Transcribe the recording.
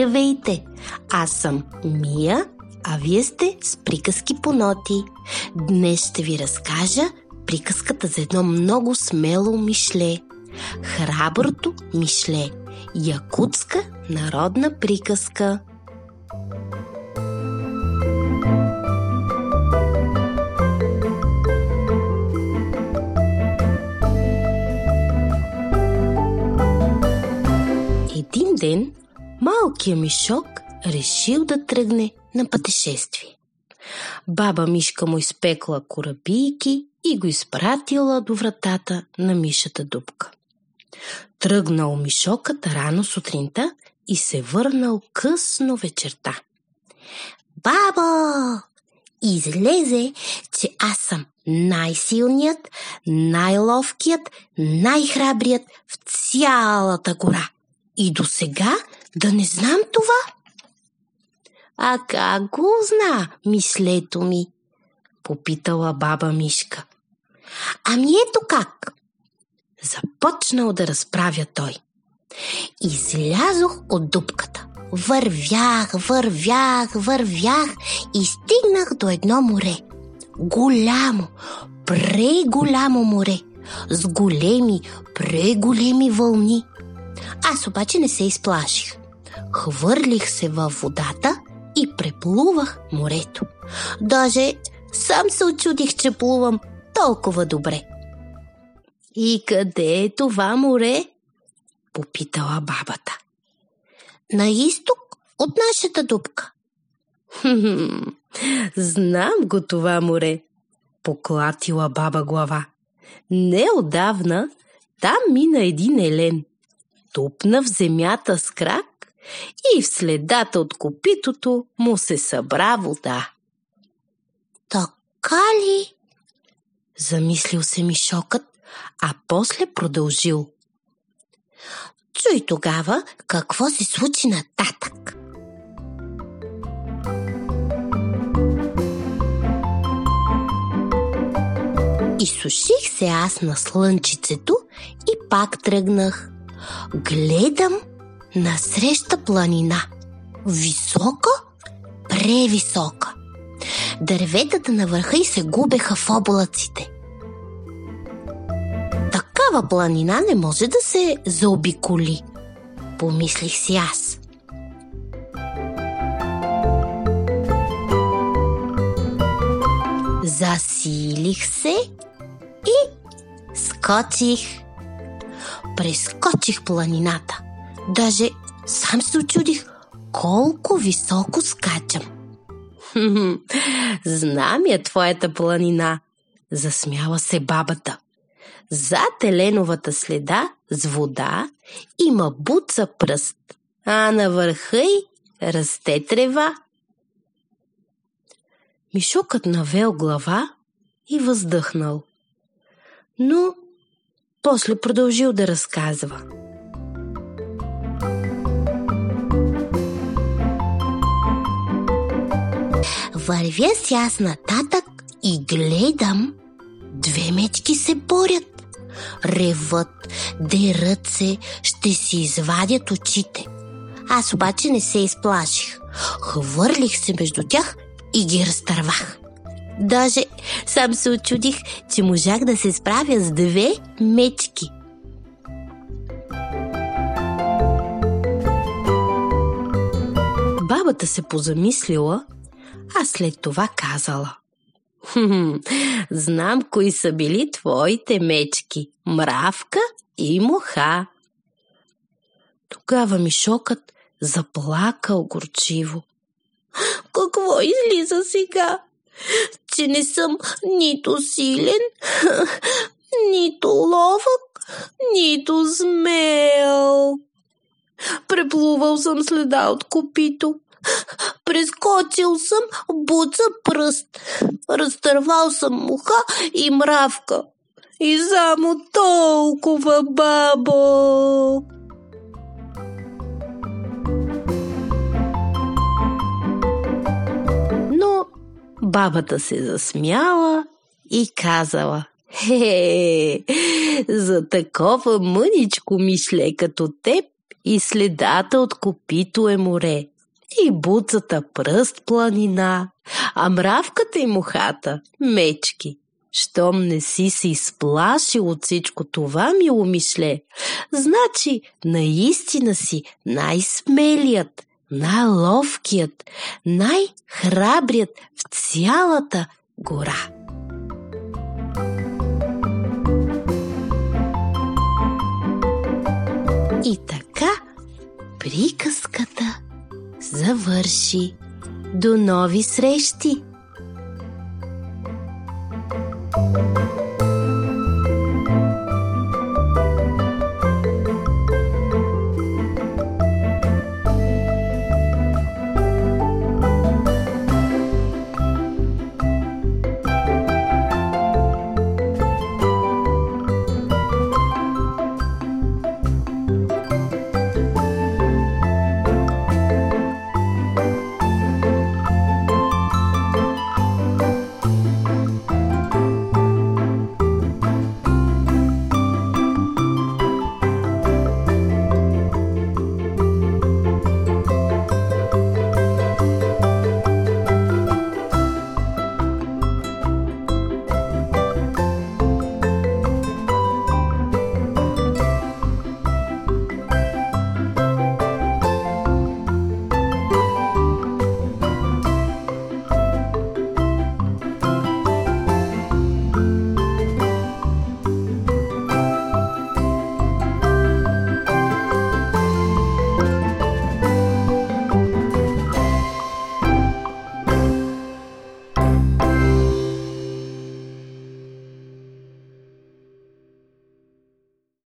Здравейте! Аз съм Мия, а вие сте с приказки по ноти. Днес ще ви разкажа приказката за едно много смело мишле. Храброто мишле. Якутска народна приказка. Един ден малкият мишок решил да тръгне на пътешествие. Баба мишка му изпекла корабийки и го изпратила до вратата на мишата дупка. Тръгнал мишокът рано сутринта и се върнал късно вечерта. Бабо! Излезе, че аз съм най-силният, най-ловкият, най-храбрият в цялата гора. И до сега да не знам това? А как го зна, мислето ми? Попитала баба Мишка. Ами ето как. Започнал да разправя той. Излязох от дупката. Вървях, вървях, вървях и стигнах до едно море. Голямо, преголямо море, с големи, преголеми вълни. Аз обаче не се изплаших. Хвърлих се във водата и преплувах морето. Даже сам се очудих, че плувам толкова добре. И къде е това море? Попитала бабата. На изток от нашата дупка. Хм, знам го това море, поклатила баба глава. Неодавна там мина един елен. Тупна в земята с крак и в следата от копитото му се събра вода. Така ли? Замислил се Мишокът, а после продължил. Чуй тогава какво се случи нататък. Изсуших се аз на слънчицето и пак тръгнах. Гледам насреща планина. Висока, превисока. Дърветата на върха и се губеха в облаците. Такава планина не може да се заобиколи, помислих си аз. Засилих се и скочих. Прескочих планината – Даже сам се очудих колко високо скачам. Знам я твоята планина, засмяла се бабата. Зад еленовата следа с вода има буца пръст, а на върха й расте трева. Мишокът навел глава и въздъхнал. Но после продължил да разказва – Вървя си аз нататък и гледам. Две мечки се борят. Реват, дерат се, ще си извадят очите. Аз обаче не се изплаших. Хвърлих се между тях и ги разтървах. Даже сам се очудих, че можах да се справя с две мечки. Бабата се позамислила – а след това казала. Хм, знам кои са били твоите мечки – мравка и муха. Тогава Мишокът заплакал горчиво. Какво излиза сега? Че не съм нито силен, нито ловък, нито смел. Преплувал съм следа от копито, Прескочил съм буца пръст. Разтървал съм муха и мравка. И само толкова, бабо! Но бабата се засмяла и казала Хе, за такова мъничко мишле като теб и следата от копито е море, и буцата пръст планина, а мравката и мухата – мечки. Щом не си се изплашил от всичко това, мило мишле, значи наистина си най-смелият, най-ловкият, най-храбрият в цялата гора. И така приказката завърши. До нови срещи!